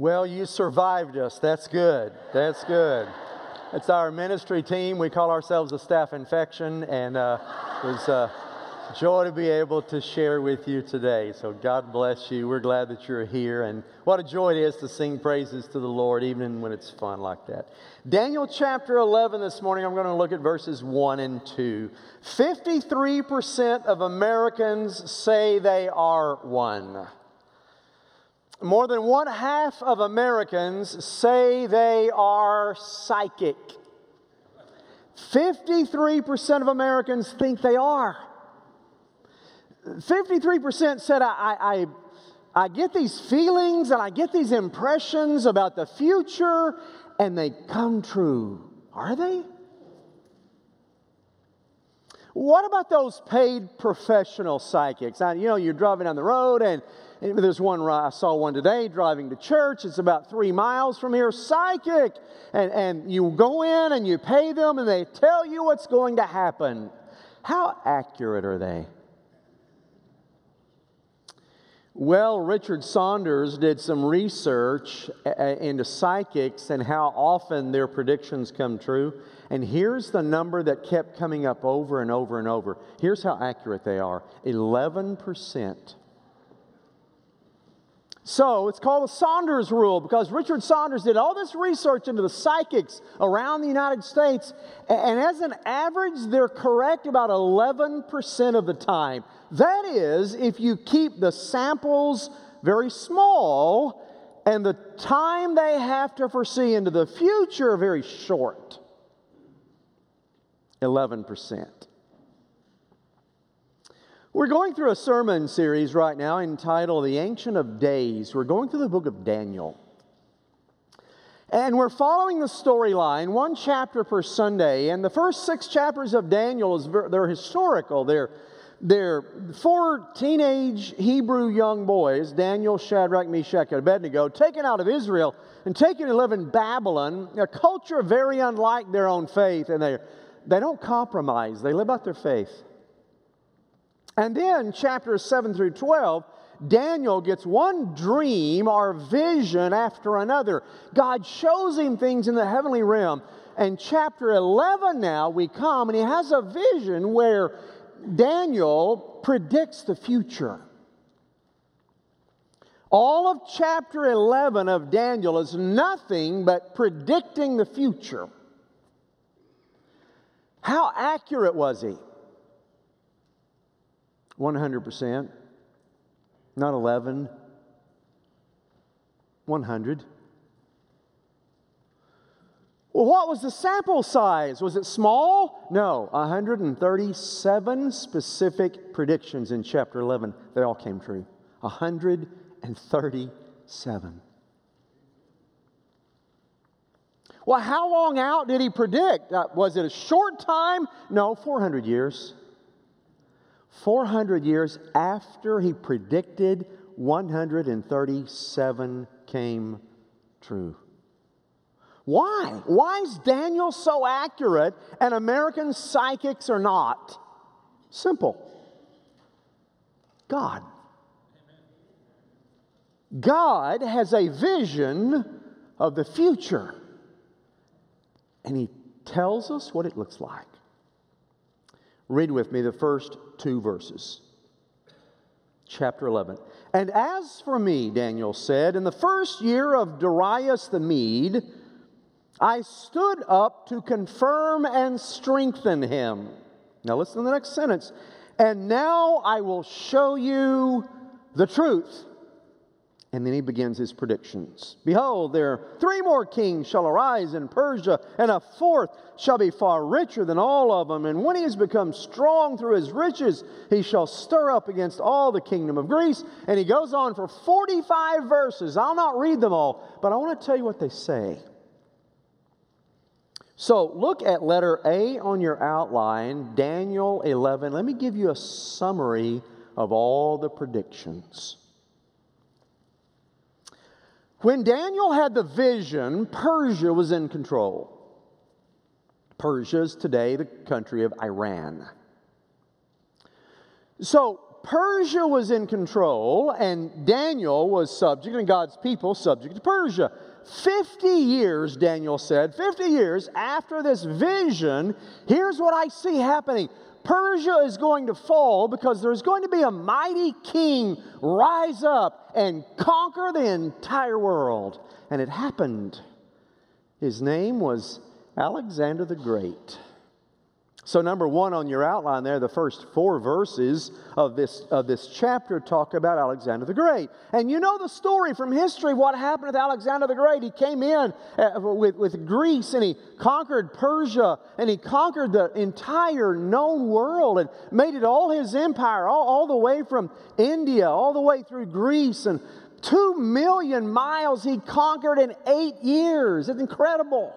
Well, you survived us. That's good. That's good. It's our ministry team. We call ourselves a staff infection, and uh, it was a joy to be able to share with you today. So, God bless you. We're glad that you're here, and what a joy it is to sing praises to the Lord, even when it's fun like that. Daniel chapter 11 this morning, I'm going to look at verses 1 and 2. 53% of Americans say they are one. More than one half of Americans say they are psychic. 53% of Americans think they are. 53% said, I, I, I, get these feelings and I get these impressions about the future and they come true. Are they? What about those paid professional psychics? You know, you're driving down the road and there's one I saw one today driving to church. It's about three miles from here. Psychic. And, and you go in and you pay them and they tell you what's going to happen. How accurate are they? Well, Richard Saunders did some research uh, uh, into psychics and how often their predictions come true. And here's the number that kept coming up over and over and over. Here's how accurate they are 11%. So it's called the Saunders Rule because Richard Saunders did all this research into the psychics around the United States, and as an average, they're correct about 11% of the time. That is, if you keep the samples very small and the time they have to foresee into the future very short. 11%. We're going through a sermon series right now entitled The Ancient of Days. We're going through the book of Daniel. And we're following the storyline, one chapter per Sunday. And the first six chapters of Daniel is they're historical. They're they're four teenage Hebrew young boys, Daniel, Shadrach, Meshach, and Abednego, taken out of Israel and taken to live in Babylon, a culture very unlike their own faith, and they, they don't compromise. They live out their faith. And then, chapters 7 through 12, Daniel gets one dream or vision after another. God shows him things in the heavenly realm. And chapter 11 now, we come and he has a vision where Daniel predicts the future. All of chapter 11 of Daniel is nothing but predicting the future. How accurate was he? 100%, not 11, 100. Well, what was the sample size? Was it small? No, 137 specific predictions in chapter 11. They all came true. 137. Well, how long out did he predict? Uh, was it a short time? No, 400 years. 400 years after he predicted, 137 came true. Why? Why is Daniel so accurate and American psychics are not? Simple God. God has a vision of the future, and He tells us what it looks like. Read with me the first two verses. Chapter 11. And as for me, Daniel said, in the first year of Darius the Mede, I stood up to confirm and strengthen him. Now, listen to the next sentence. And now I will show you the truth. And then he begins his predictions. Behold, there three more kings shall arise in Persia, and a fourth shall be far richer than all of them. And when he has become strong through his riches, he shall stir up against all the kingdom of Greece. And he goes on for 45 verses. I'll not read them all, but I want to tell you what they say. So look at letter A on your outline, Daniel 11. Let me give you a summary of all the predictions. When Daniel had the vision, Persia was in control. Persia is today the country of Iran. So Persia was in control, and Daniel was subject, and God's people subject to Persia. 50 years, Daniel said, 50 years after this vision, here's what I see happening. Persia is going to fall because there's going to be a mighty king rise up and conquer the entire world. And it happened. His name was Alexander the Great. So, number one on your outline there, the first four verses of this, of this chapter talk about Alexander the Great. And you know the story from history what happened with Alexander the Great. He came in uh, with, with Greece and he conquered Persia and he conquered the entire known world and made it all his empire, all, all the way from India, all the way through Greece. And two million miles he conquered in eight years. It's incredible.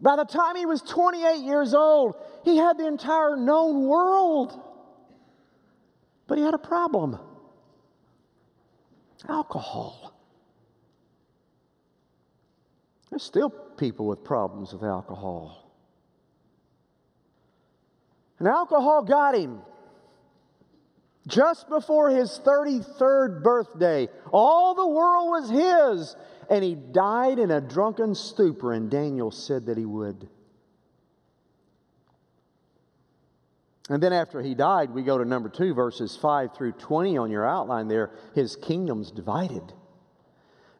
By the time he was 28 years old, he had the entire known world. But he had a problem alcohol. There's still people with problems with alcohol. And alcohol got him just before his 33rd birthday. All the world was his, and he died in a drunken stupor, and Daniel said that he would. And then after he died, we go to number two, verses 5 through 20 on your outline there. His kingdom's divided.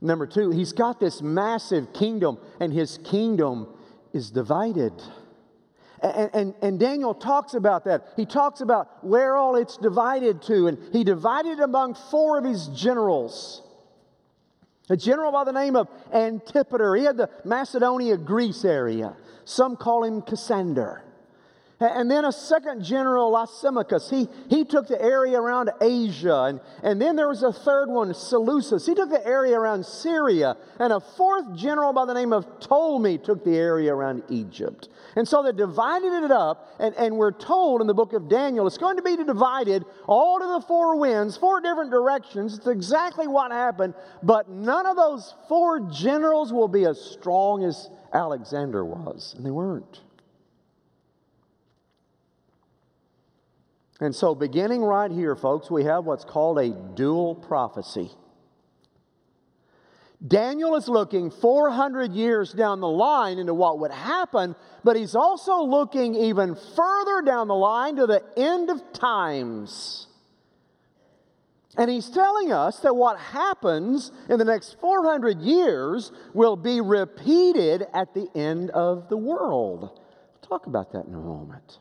Number two, he's got this massive kingdom, and his kingdom is divided. And, and, and, Daniel talks about that. He talks about where all it's divided to, and he divided among four of his generals. A general by the name of Antipater. He had the Macedonia, Greece area. Some call him Cassander. And then a second general, Lysimachus, he, he took the area around Asia. And, and then there was a third one, Seleucus. He took the area around Syria. And a fourth general by the name of Ptolemy took the area around Egypt. And so they divided it up. And, and we're told in the book of Daniel, it's going to be divided all to the four winds, four different directions. It's exactly what happened. But none of those four generals will be as strong as Alexander was. And they weren't. And so, beginning right here, folks, we have what's called a dual prophecy. Daniel is looking 400 years down the line into what would happen, but he's also looking even further down the line to the end of times. And he's telling us that what happens in the next 400 years will be repeated at the end of the world. We'll talk about that in a moment.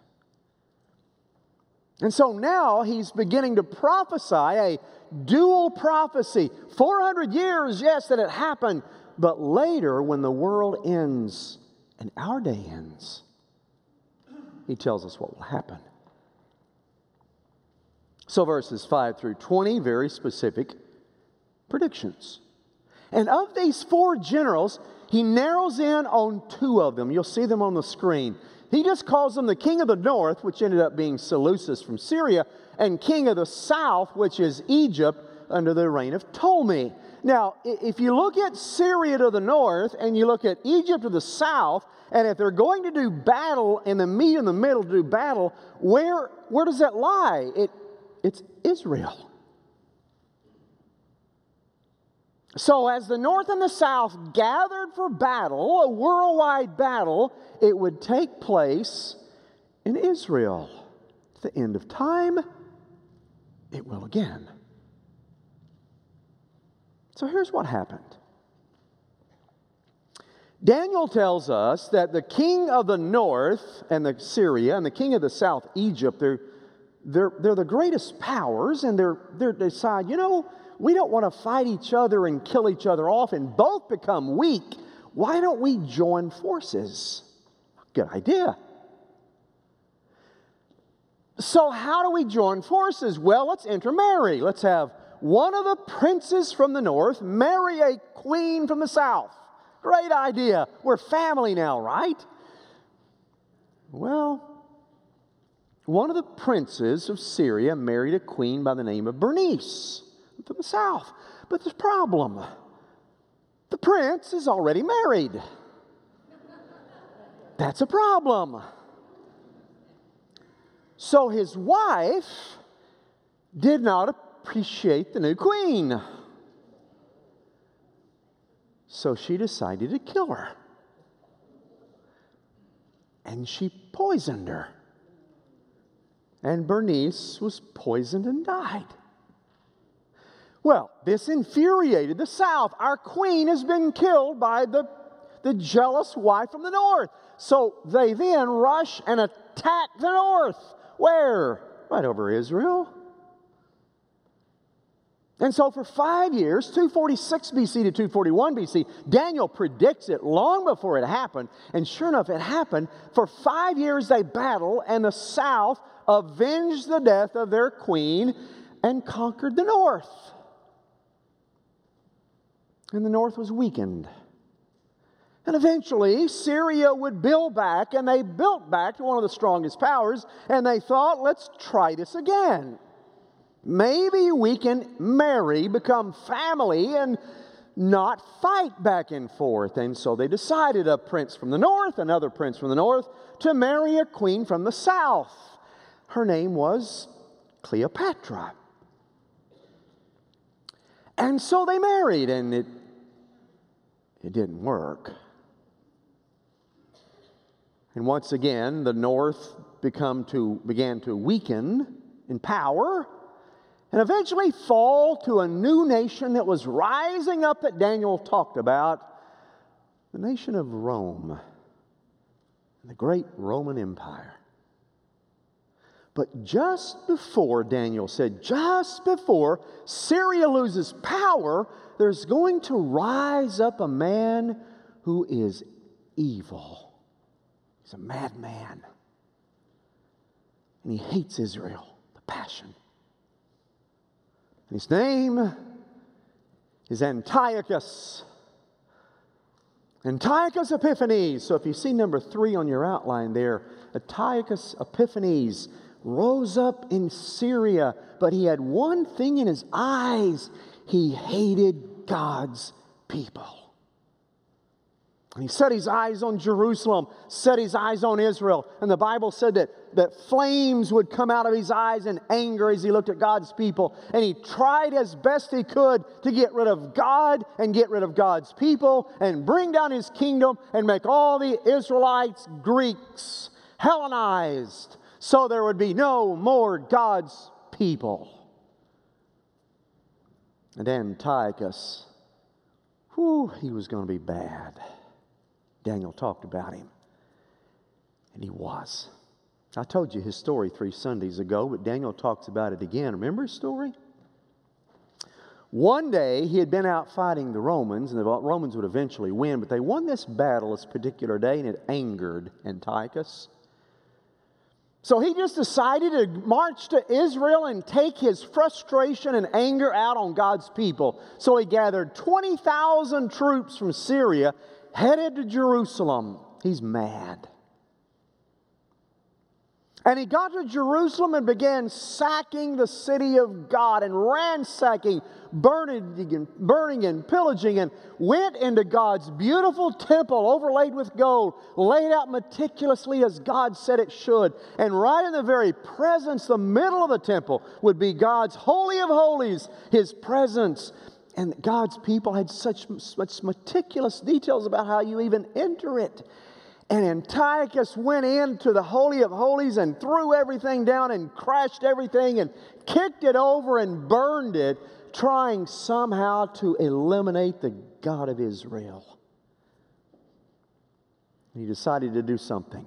And so now he's beginning to prophesy a dual prophecy. 400 years, yes, that it happened, but later when the world ends and our day ends, he tells us what will happen. So, verses 5 through 20, very specific predictions. And of these four generals, he narrows in on two of them. You'll see them on the screen. He just calls them the king of the north, which ended up being Seleucus from Syria, and king of the south, which is Egypt, under the reign of Ptolemy. Now, if you look at Syria to the north and you look at Egypt to the south, and if they're going to do battle and the meet in the middle to do battle, where, where does that lie? It, it's Israel. So, as the North and the South gathered for battle, a worldwide battle, it would take place in Israel. At the end of time, it will again. So, here's what happened Daniel tells us that the king of the north and the Syria and the king of the south, Egypt, they're, they're, they're the greatest powers, and they're, they're decide, you know, we don't want to fight each other and kill each other off and both become weak. Why don't we join forces? Good idea. So, how do we join forces? Well, let's intermarry. Let's have one of the princes from the north marry a queen from the south. Great idea. We're family now, right? Well, one of the princes of Syria married a queen by the name of Bernice from the south. But there's a problem. The prince is already married. That's a problem. So his wife did not appreciate the new queen. So she decided to kill her. And she poisoned her. And Bernice was poisoned and died. Well, this infuriated the South. Our queen has been killed by the, the jealous wife from the North. So they then rush and attack the North. Where? Right over Israel. And so, for five years, 246 BC to 241 BC, Daniel predicts it long before it happened. And sure enough, it happened. For five years, they battle, and the south avenged the death of their queen and conquered the north. And the north was weakened. And eventually, Syria would build back, and they built back to one of the strongest powers, and they thought, let's try this again. Maybe we can marry, become family, and not fight back and forth. And so they decided a prince from the north, another prince from the north, to marry a queen from the south. Her name was Cleopatra. And so they married, and it, it didn't work. And once again, the north become to, began to weaken in power and eventually fall to a new nation that was rising up that Daniel talked about the nation of Rome, the great Roman Empire. But just before, Daniel said, just before Syria loses power, there's going to rise up a man who is evil. He's a madman. And he hates Israel, the passion. His name is Antiochus. Antiochus Epiphanes. So if you see number three on your outline there, Antiochus Epiphanes rose up in Syria, but he had one thing in his eyes he hated God's people. And he set his eyes on Jerusalem, set his eyes on Israel. And the Bible said that, that flames would come out of his eyes in anger as he looked at God's people. And he tried as best he could to get rid of God and get rid of God's people and bring down his kingdom and make all the Israelites Greeks, Hellenized, so there would be no more God's people. And Antiochus, whew, he was going to be bad. Daniel talked about him. And he was. I told you his story three Sundays ago, but Daniel talks about it again. Remember his story? One day he had been out fighting the Romans, and the Romans would eventually win, but they won this battle this particular day, and it angered Antiochus. So he just decided to march to Israel and take his frustration and anger out on God's people. So he gathered 20,000 troops from Syria headed to Jerusalem. He's mad. And he got to Jerusalem and began sacking the city of God and ransacking, burning and, burning and pillaging, and went into God's beautiful temple overlaid with gold, laid out meticulously as God said it should. And right in the very presence, the middle of the temple, would be God's Holy of Holies, his presence. And God's people had such, such meticulous details about how you even enter it. And Antiochus went into the Holy of Holies and threw everything down and crashed everything and kicked it over and burned it, trying somehow to eliminate the God of Israel. He decided to do something.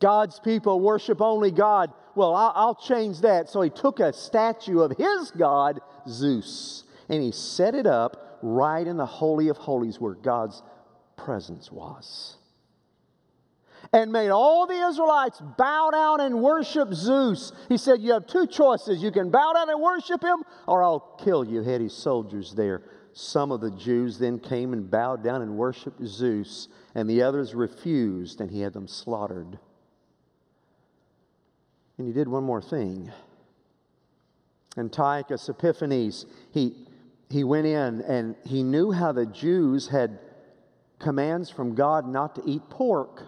God's people worship only God. Well, I'll, I'll, change that. So he took a statue of his God, Zeus, and he set it up right in the Holy of Holies where God's presence was. And made all the Israelites bow down and worship Zeus. He said, You have two choices. You can bow down and worship him, or I'll kill you. Had his soldiers there. Some of the Jews then came and bowed down and worshiped Zeus, and the others refused, and he had them slaughtered. And he did one more thing. Antiochus Epiphanes, he, he went in and he knew how the Jews had commands from God not to eat pork.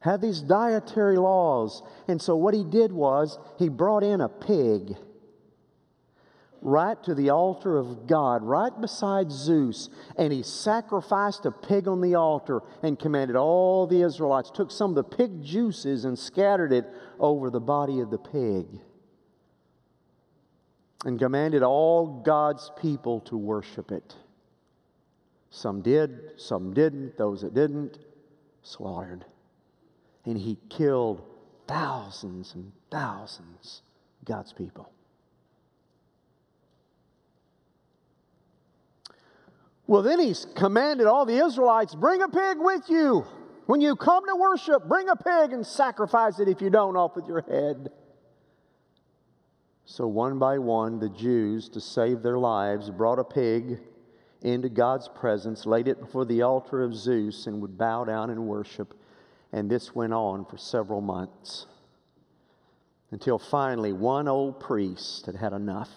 had these dietary laws. And so what he did was he brought in a pig right to the altar of God, right beside Zeus, and he sacrificed a pig on the altar and commanded all the Israelites, took some of the pig juices and scattered it over the body of the pig, and commanded all God's people to worship it. Some did, some didn't, those that didn't, slaughtered and he killed thousands and thousands of God's people. Well, then he's commanded all the Israelites bring a pig with you. When you come to worship, bring a pig and sacrifice it if you don't, off with your head. So, one by one, the Jews, to save their lives, brought a pig into God's presence, laid it before the altar of Zeus, and would bow down and worship. And this went on for several months until finally one old priest had had enough.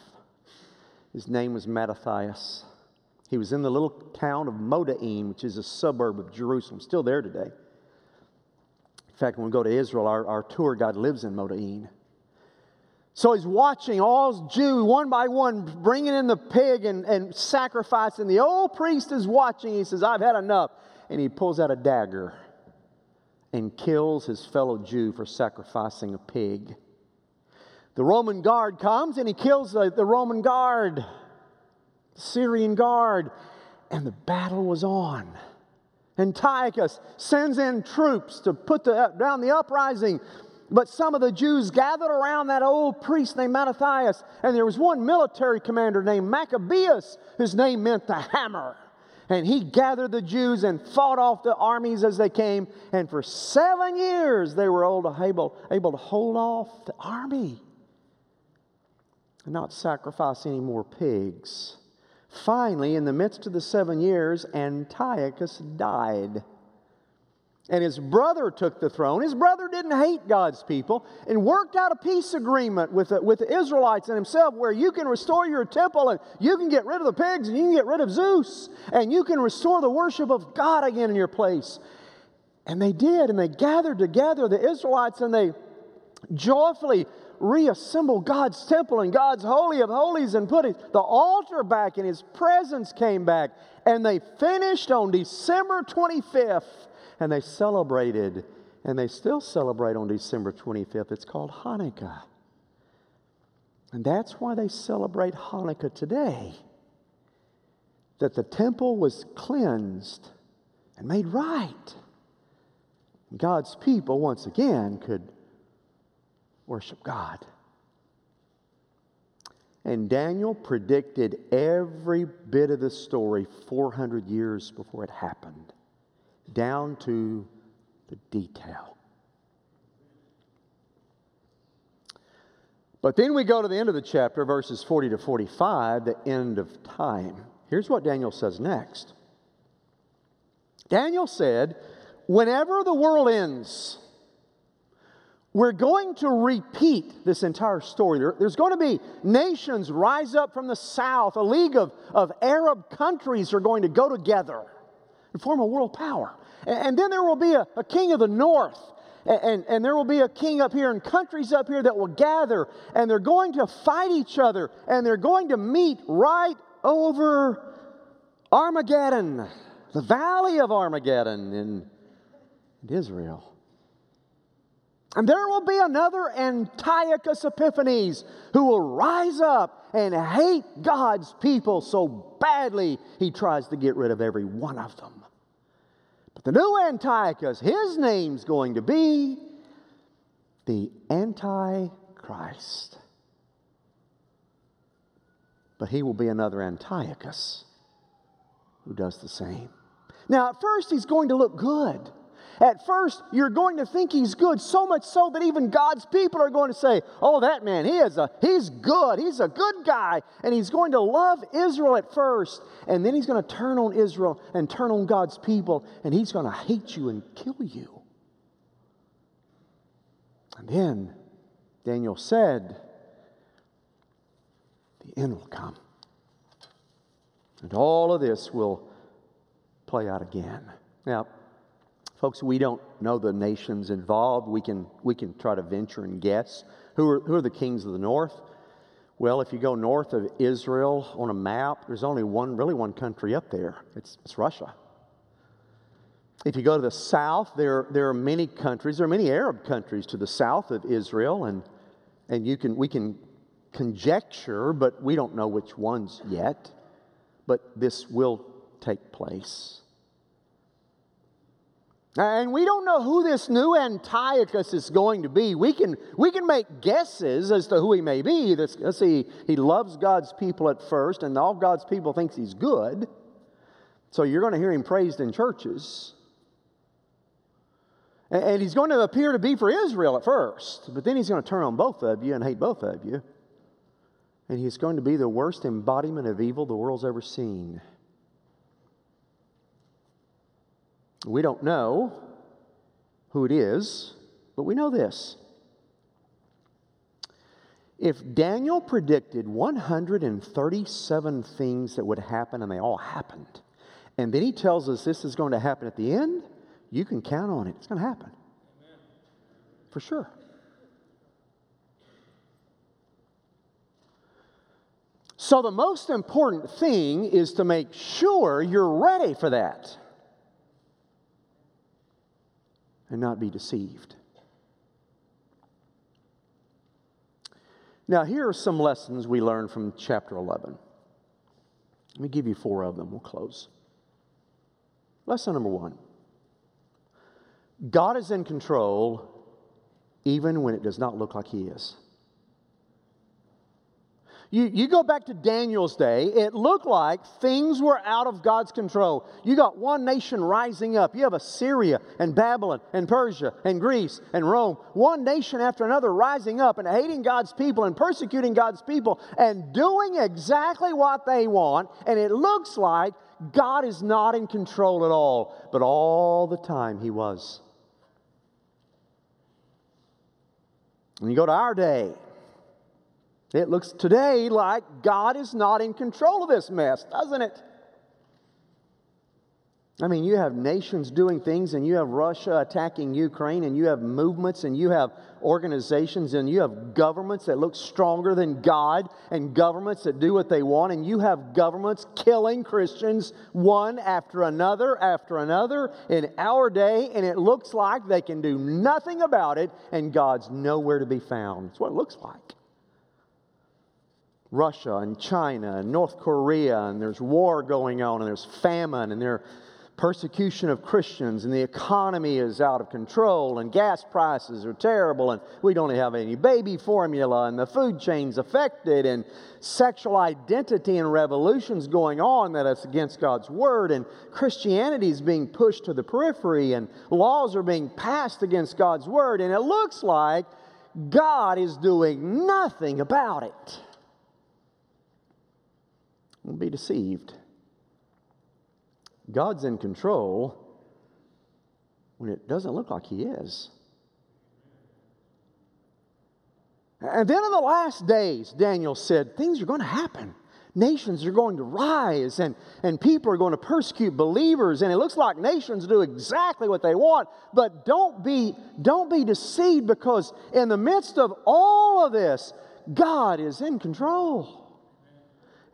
His name was Mattathias. He was in the little town of Modain, which is a suburb of Jerusalem, still there today. In fact, when we go to Israel, our, our tour guide lives in Modain. So he's watching all Jews one by one bringing in the pig and, and sacrificing. The old priest is watching. He says, I've had enough. And he pulls out a dagger and kills his fellow Jew for sacrificing a pig. The Roman guard comes and he kills the, the Roman guard, the Syrian guard, and the battle was on. Antiochus sends in troops to put the, down the uprising, but some of the Jews gathered around that old priest named Mattathias, and there was one military commander named Maccabeus, whose name meant the hammer. And he gathered the Jews and fought off the armies as they came. And for seven years, they were able, able to hold off the army and not sacrifice any more pigs. Finally, in the midst of the seven years, Antiochus died and his brother took the throne. His brother didn't hate God's people and worked out a peace agreement with the, with the Israelites and himself where you can restore your temple and you can get rid of the pigs and you can get rid of Zeus and you can restore the worship of God again in your place. And they did, and they gathered together, the Israelites, and they joyfully reassembled God's temple and God's Holy of Holies and put the altar back, and His presence came back. And they finished on December 25th and they celebrated, and they still celebrate on December 25th. It's called Hanukkah. And that's why they celebrate Hanukkah today. That the temple was cleansed and made right. God's people, once again, could worship God. And Daniel predicted every bit of the story 400 years before it happened down to the detail. But then we go to the end of the chapter, verses 40 to 45, the end of time. Here's what Daniel says next. Daniel said, Whenever the world ends, we're going to repeat this entire story. There, there's going to be nations rise up from the south. A league of, of Arab countries are going to go together and form a world power. And, and then there will be a, a king of the north. And, and, and, there will be a king up here and countries up here that will gather and they're going to fight each other and they're going to meet right over Armageddon, the valley of Armageddon in, in Israel. And there will be another Antiochus Epiphanes who will rise up and hate God's people so badly he tries to get rid of every one of them. But the new Antiochus, his name's going to be the Antichrist. But he will be another Antiochus who does the same. Now, at first, he's going to look good. At first, you're going to think he's good, so much so that even God's people are going to say, Oh, that man, he is a he's good. He's a good guy. And he's going to love Israel at first. And then he's going to turn on Israel and turn on God's people, and he's going to hate you and kill you. And then Daniel said, The end will come. And all of this will play out again. Now, Folks, we don't know the nations involved. We can, we can try to venture and guess. Who are, who are the kings of the north? Well, if you go north of Israel on a map, there's only one, really one country up there. It's, it's Russia. If you go to the south, there, there are many countries, there are many Arab countries to the south of Israel, and, and you can, we can conjecture, but we don't know which ones yet. But this will take place. And we don't know who this new Antiochus is going to be. We can, we can make guesses as to who he may be. let's see, he loves God's people at first, and all God's people thinks he's good. So you're going to hear him praised in churches. And, and he's going to appear to be for Israel at first, but then he's going to turn on both of you and hate both of you. And he's going to be the worst embodiment of evil the world's ever seen. We don't know who it is, but we know this. If Daniel predicted 137 things that would happen and they all happened, and then he tells us this is going to happen at the end, you can count on it. It's going to happen. Amen. For sure. So, the most important thing is to make sure you're ready for that and not be deceived. Now, here are some lessons we learned from chapter 11. Let me give you four of them. We'll close. Lesson number one God is in control even when it does not look like He is. You, you go back to Daniel's day, it looked like things were out of God's control. You got one nation rising up. You have Assyria and Babylon and Persia and Greece and Rome. One nation after another rising up and hating God's people and persecuting God's people and doing exactly what they want. And it looks like God is not in control at all. But all the time, He was. When you go to our day, it looks today like God is not in control of this mess, doesn't it? I mean, you have nations doing things, and you have Russia attacking Ukraine, and you have movements, and you have organizations, and you have governments that look stronger than God, and governments that do what they want, and you have governments killing Christians one after another after another in our day, and it looks like they can do nothing about it, and God's nowhere to be found. That's what it looks like. Russia and China and North Korea, and there's war going on, and there's famine, and there's persecution of Christians, and the economy is out of control, and gas prices are terrible, and we don't have any baby formula, and the food chain's affected, and sexual identity and revolutions going on that is against God's word, and Christianity is being pushed to the periphery, and laws are being passed against God's word, and it looks like God is doing nothing about it. Don't be deceived. God's in control when it doesn't look like He is. And then in the last days, Daniel said, things are going to happen. Nations are going to rise, and, and people are going to persecute believers. And it looks like nations do exactly what they want. But don't be, don't be deceived because in the midst of all of this, God is in control.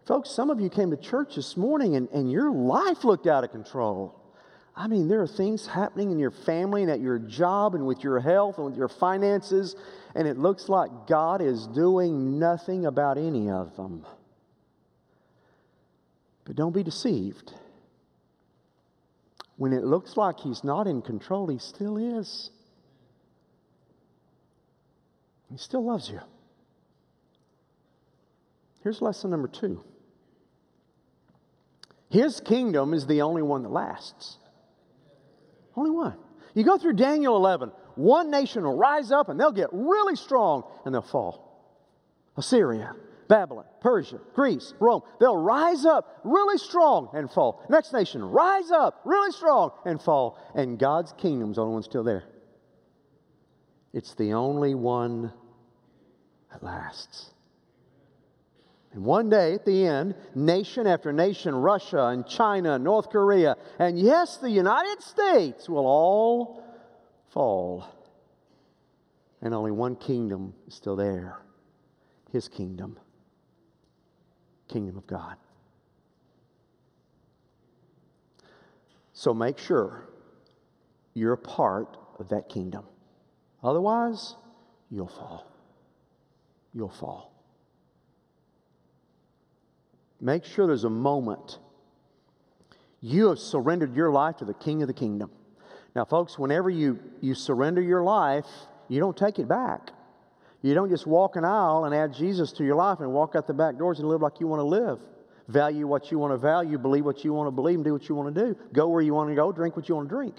Folks, some of you came to church this morning and, and your life looked out of control. I mean, there are things happening in your family and at your job and with your health and with your finances, and it looks like God is doing nothing about any of them. But don't be deceived. When it looks like He's not in control, He still is. He still loves you. Here's lesson number two. His kingdom is the only one that lasts. Only one. You go through Daniel 11, one nation will rise up and they'll get really strong and they'll fall. Assyria, Babylon, Persia, Greece, Rome. They'll rise up really strong and fall. Next nation, rise up really strong and fall. And God's kingdom's the only one still there. It's the only one that lasts. And one day at the end, nation after nation, Russia and China, North Korea, and yes, the United States will all fall. And only one kingdom is still there his kingdom, kingdom of God. So make sure you're a part of that kingdom. Otherwise, you'll fall. You'll fall. Make sure there's a moment you have surrendered your life to the King of the kingdom. Now, folks, whenever you, you surrender your life, you don't take it back. You don't just walk an aisle and add Jesus to your life and walk out the back doors and live like you want to live. Value what you want to value, believe what you want to believe, and do what you want to do. Go where you want to go, drink what you want to drink.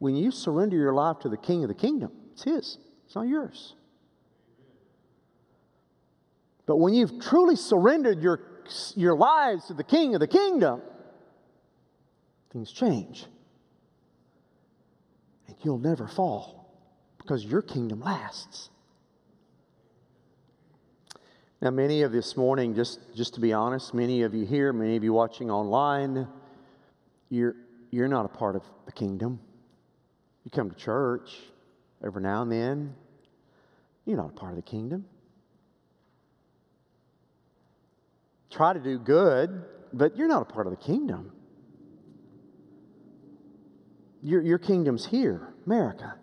When you surrender your life to the King of the kingdom, it's His, it's not yours. But when you've truly surrendered your, your lives to the King of the kingdom, things change. And you'll never fall because your kingdom lasts. Now, many of this morning, just, just to be honest, many of you here, many of you watching online, you're, you're not a part of the kingdom. You come to church every now and then, you're not a part of the kingdom. Try to do good, but you're not a part of the kingdom. Your, your kingdom's here, America.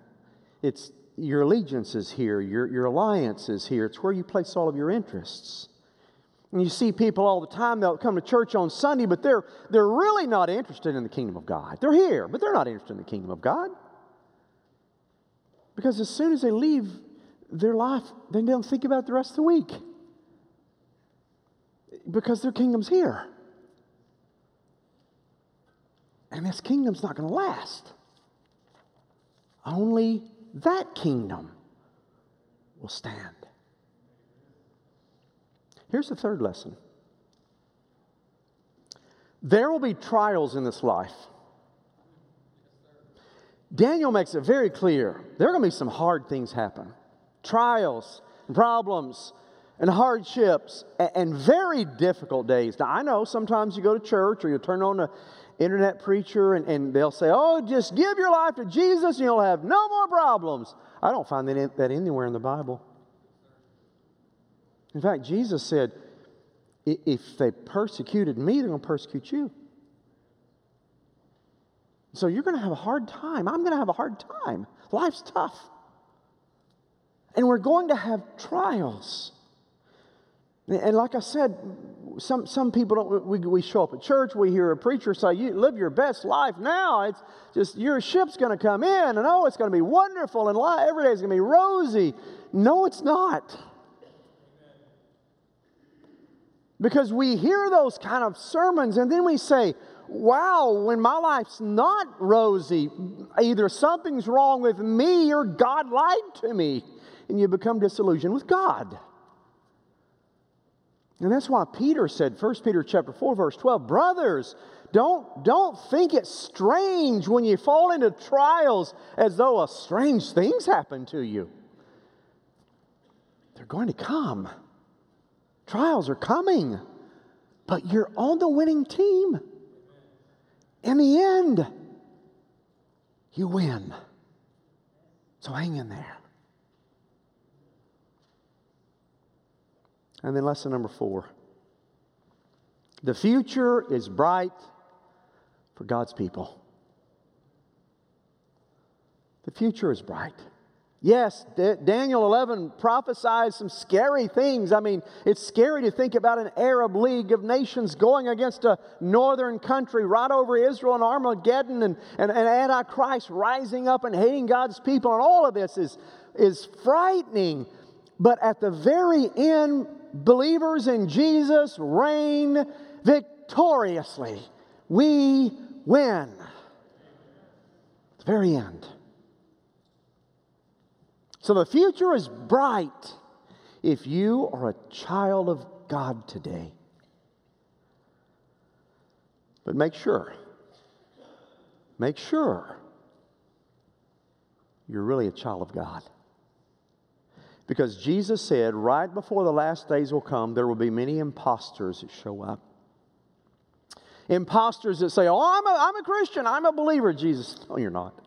It's your allegiance is here, your, your alliance is here. It's where you place all of your interests. And you see people all the time, they'll come to church on Sunday, but they're, they're really not interested in the kingdom of God. They're here, but they're not interested in the kingdom of God. Because as soon as they leave their life, they don't think about the rest of the week. Because their kingdom's here. And this kingdom's not going to last. Only that kingdom will stand. Here's the third lesson there will be trials in this life. Daniel makes it very clear there are going to be some hard things happen trials, problems, and hardships, and very difficult days. Now, I know sometimes you go to church or you turn on the internet preacher and, and they'll say, Oh, just give your life to Jesus and you'll have no more problems. I don't find that, that anywhere in the Bible. In fact, Jesus said, If they persecuted me, they're going to persecute you. So you're going to have a hard time. I'm going to have a hard time. Life's tough. And we're going to have trials. And like I said, some, some people don't, we, we show up at church, we hear a preacher say, you live your best life now. It's just your ship's going to come in, and oh, it's going to be wonderful, and life, every day is going to be rosy. No, it's not. Because we hear those kind of sermons, and then we say, wow, when my life's not rosy, either something's wrong with me or God lied to me. And you become disillusioned with God. And that's why Peter said, 1 Peter chapter 4, verse 12, brothers, don't, don't think it strange when you fall into trials as though a strange things happen to you. They're going to come. Trials are coming. But you're on the winning team. In the end, you win. So hang in there. And then lesson number four the future is bright for God's people. The future is bright. Yes, D- Daniel 11 prophesies some scary things. I mean, it's scary to think about an Arab League of Nations going against a northern country right over Israel and Armageddon and, and, and Antichrist rising up and hating God's people. And all of this is, is frightening. But at the very end, believers in Jesus reign victoriously. We win. The very end. So the future is bright if you are a child of God today. But make sure, make sure you're really a child of God. Because Jesus said, right before the last days will come, there will be many impostors that show up. Impostors that say, Oh, I'm a, I'm a Christian, I'm a believer. Jesus, no, you're not.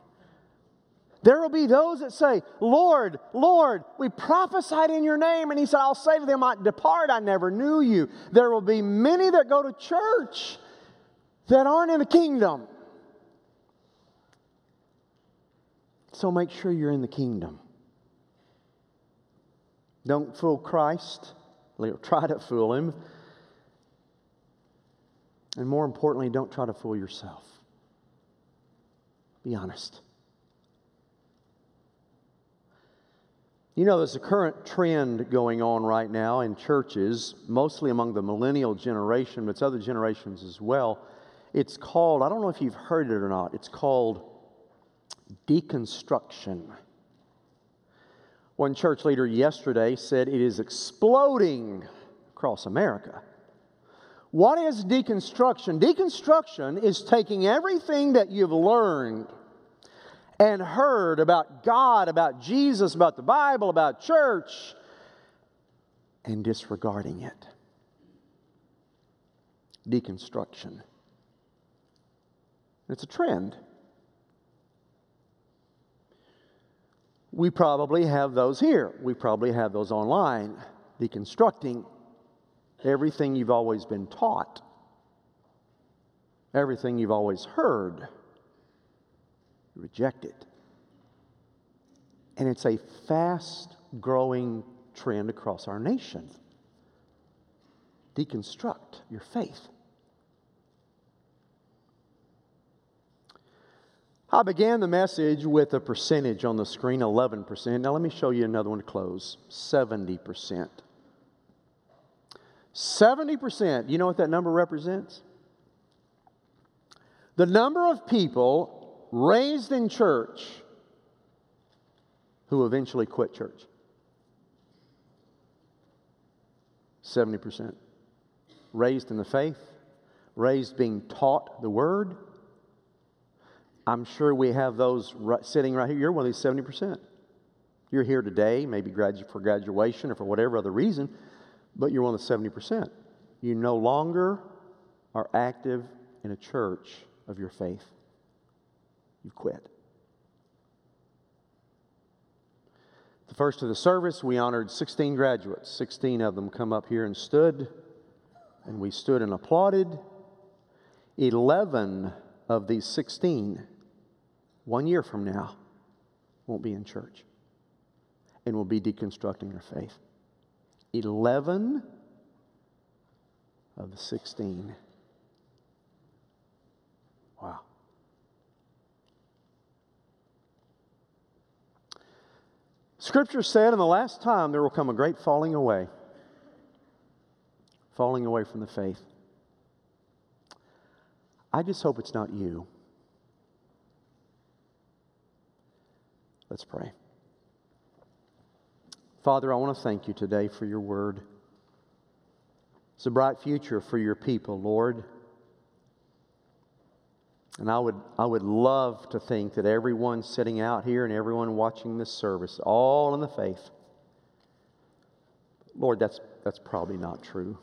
There will be those that say, Lord, Lord, we prophesied in your name. And he said, I'll say to them, I Depart, I never knew you. There will be many that go to church that aren't in the kingdom. So make sure you're in the kingdom. Don't fool Christ. Try to fool him. And more importantly, don't try to fool yourself. Be honest. You know, there's a current trend going on right now in churches, mostly among the millennial generation, but it's other generations as well. It's called, I don't know if you've heard it or not, it's called deconstruction. One church leader yesterday said it is exploding across America. What is deconstruction? Deconstruction is taking everything that you've learned and heard about God, about Jesus, about the Bible, about church, and disregarding it. Deconstruction. It's a trend. We probably have those here. We probably have those online, deconstructing everything you've always been taught, everything you've always heard. Reject it. And it's a fast growing trend across our nation. Deconstruct your faith. I began the message with a percentage on the screen 11%. Now, let me show you another one to close 70%. 70%, you know what that number represents? The number of people raised in church who eventually quit church. 70%. Raised in the faith, raised being taught the word, I'm sure we have those sitting right here. You're one of these 70%. You're here today, maybe for graduation or for whatever other reason, but you're one of the 70%. You no longer are active in a church of your faith. You've quit. The first of the service, we honored 16 graduates. 16 of them come up here and stood, and we stood and applauded. 11 of these 16 one year from now, won't be in church and will be deconstructing their faith. 11 of the 16. Wow. Scripture said in the last time there will come a great falling away, falling away from the faith. I just hope it's not you. Let's pray. Father, I want to thank you today for your word. It's a bright future for your people, Lord. And I would, I would love to think that everyone sitting out here and everyone watching this service, all in the faith, Lord, that's, that's probably not true.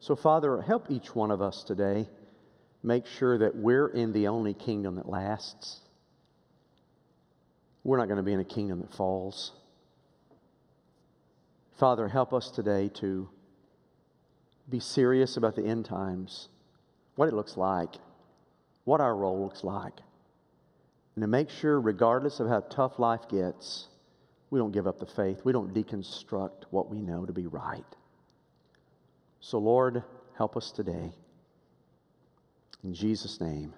So, Father, help each one of us today make sure that we're in the only kingdom that lasts. We're not going to be in a kingdom that falls. Father, help us today to be serious about the end times, what it looks like, what our role looks like, and to make sure, regardless of how tough life gets, we don't give up the faith. We don't deconstruct what we know to be right. So, Lord, help us today. In Jesus' name.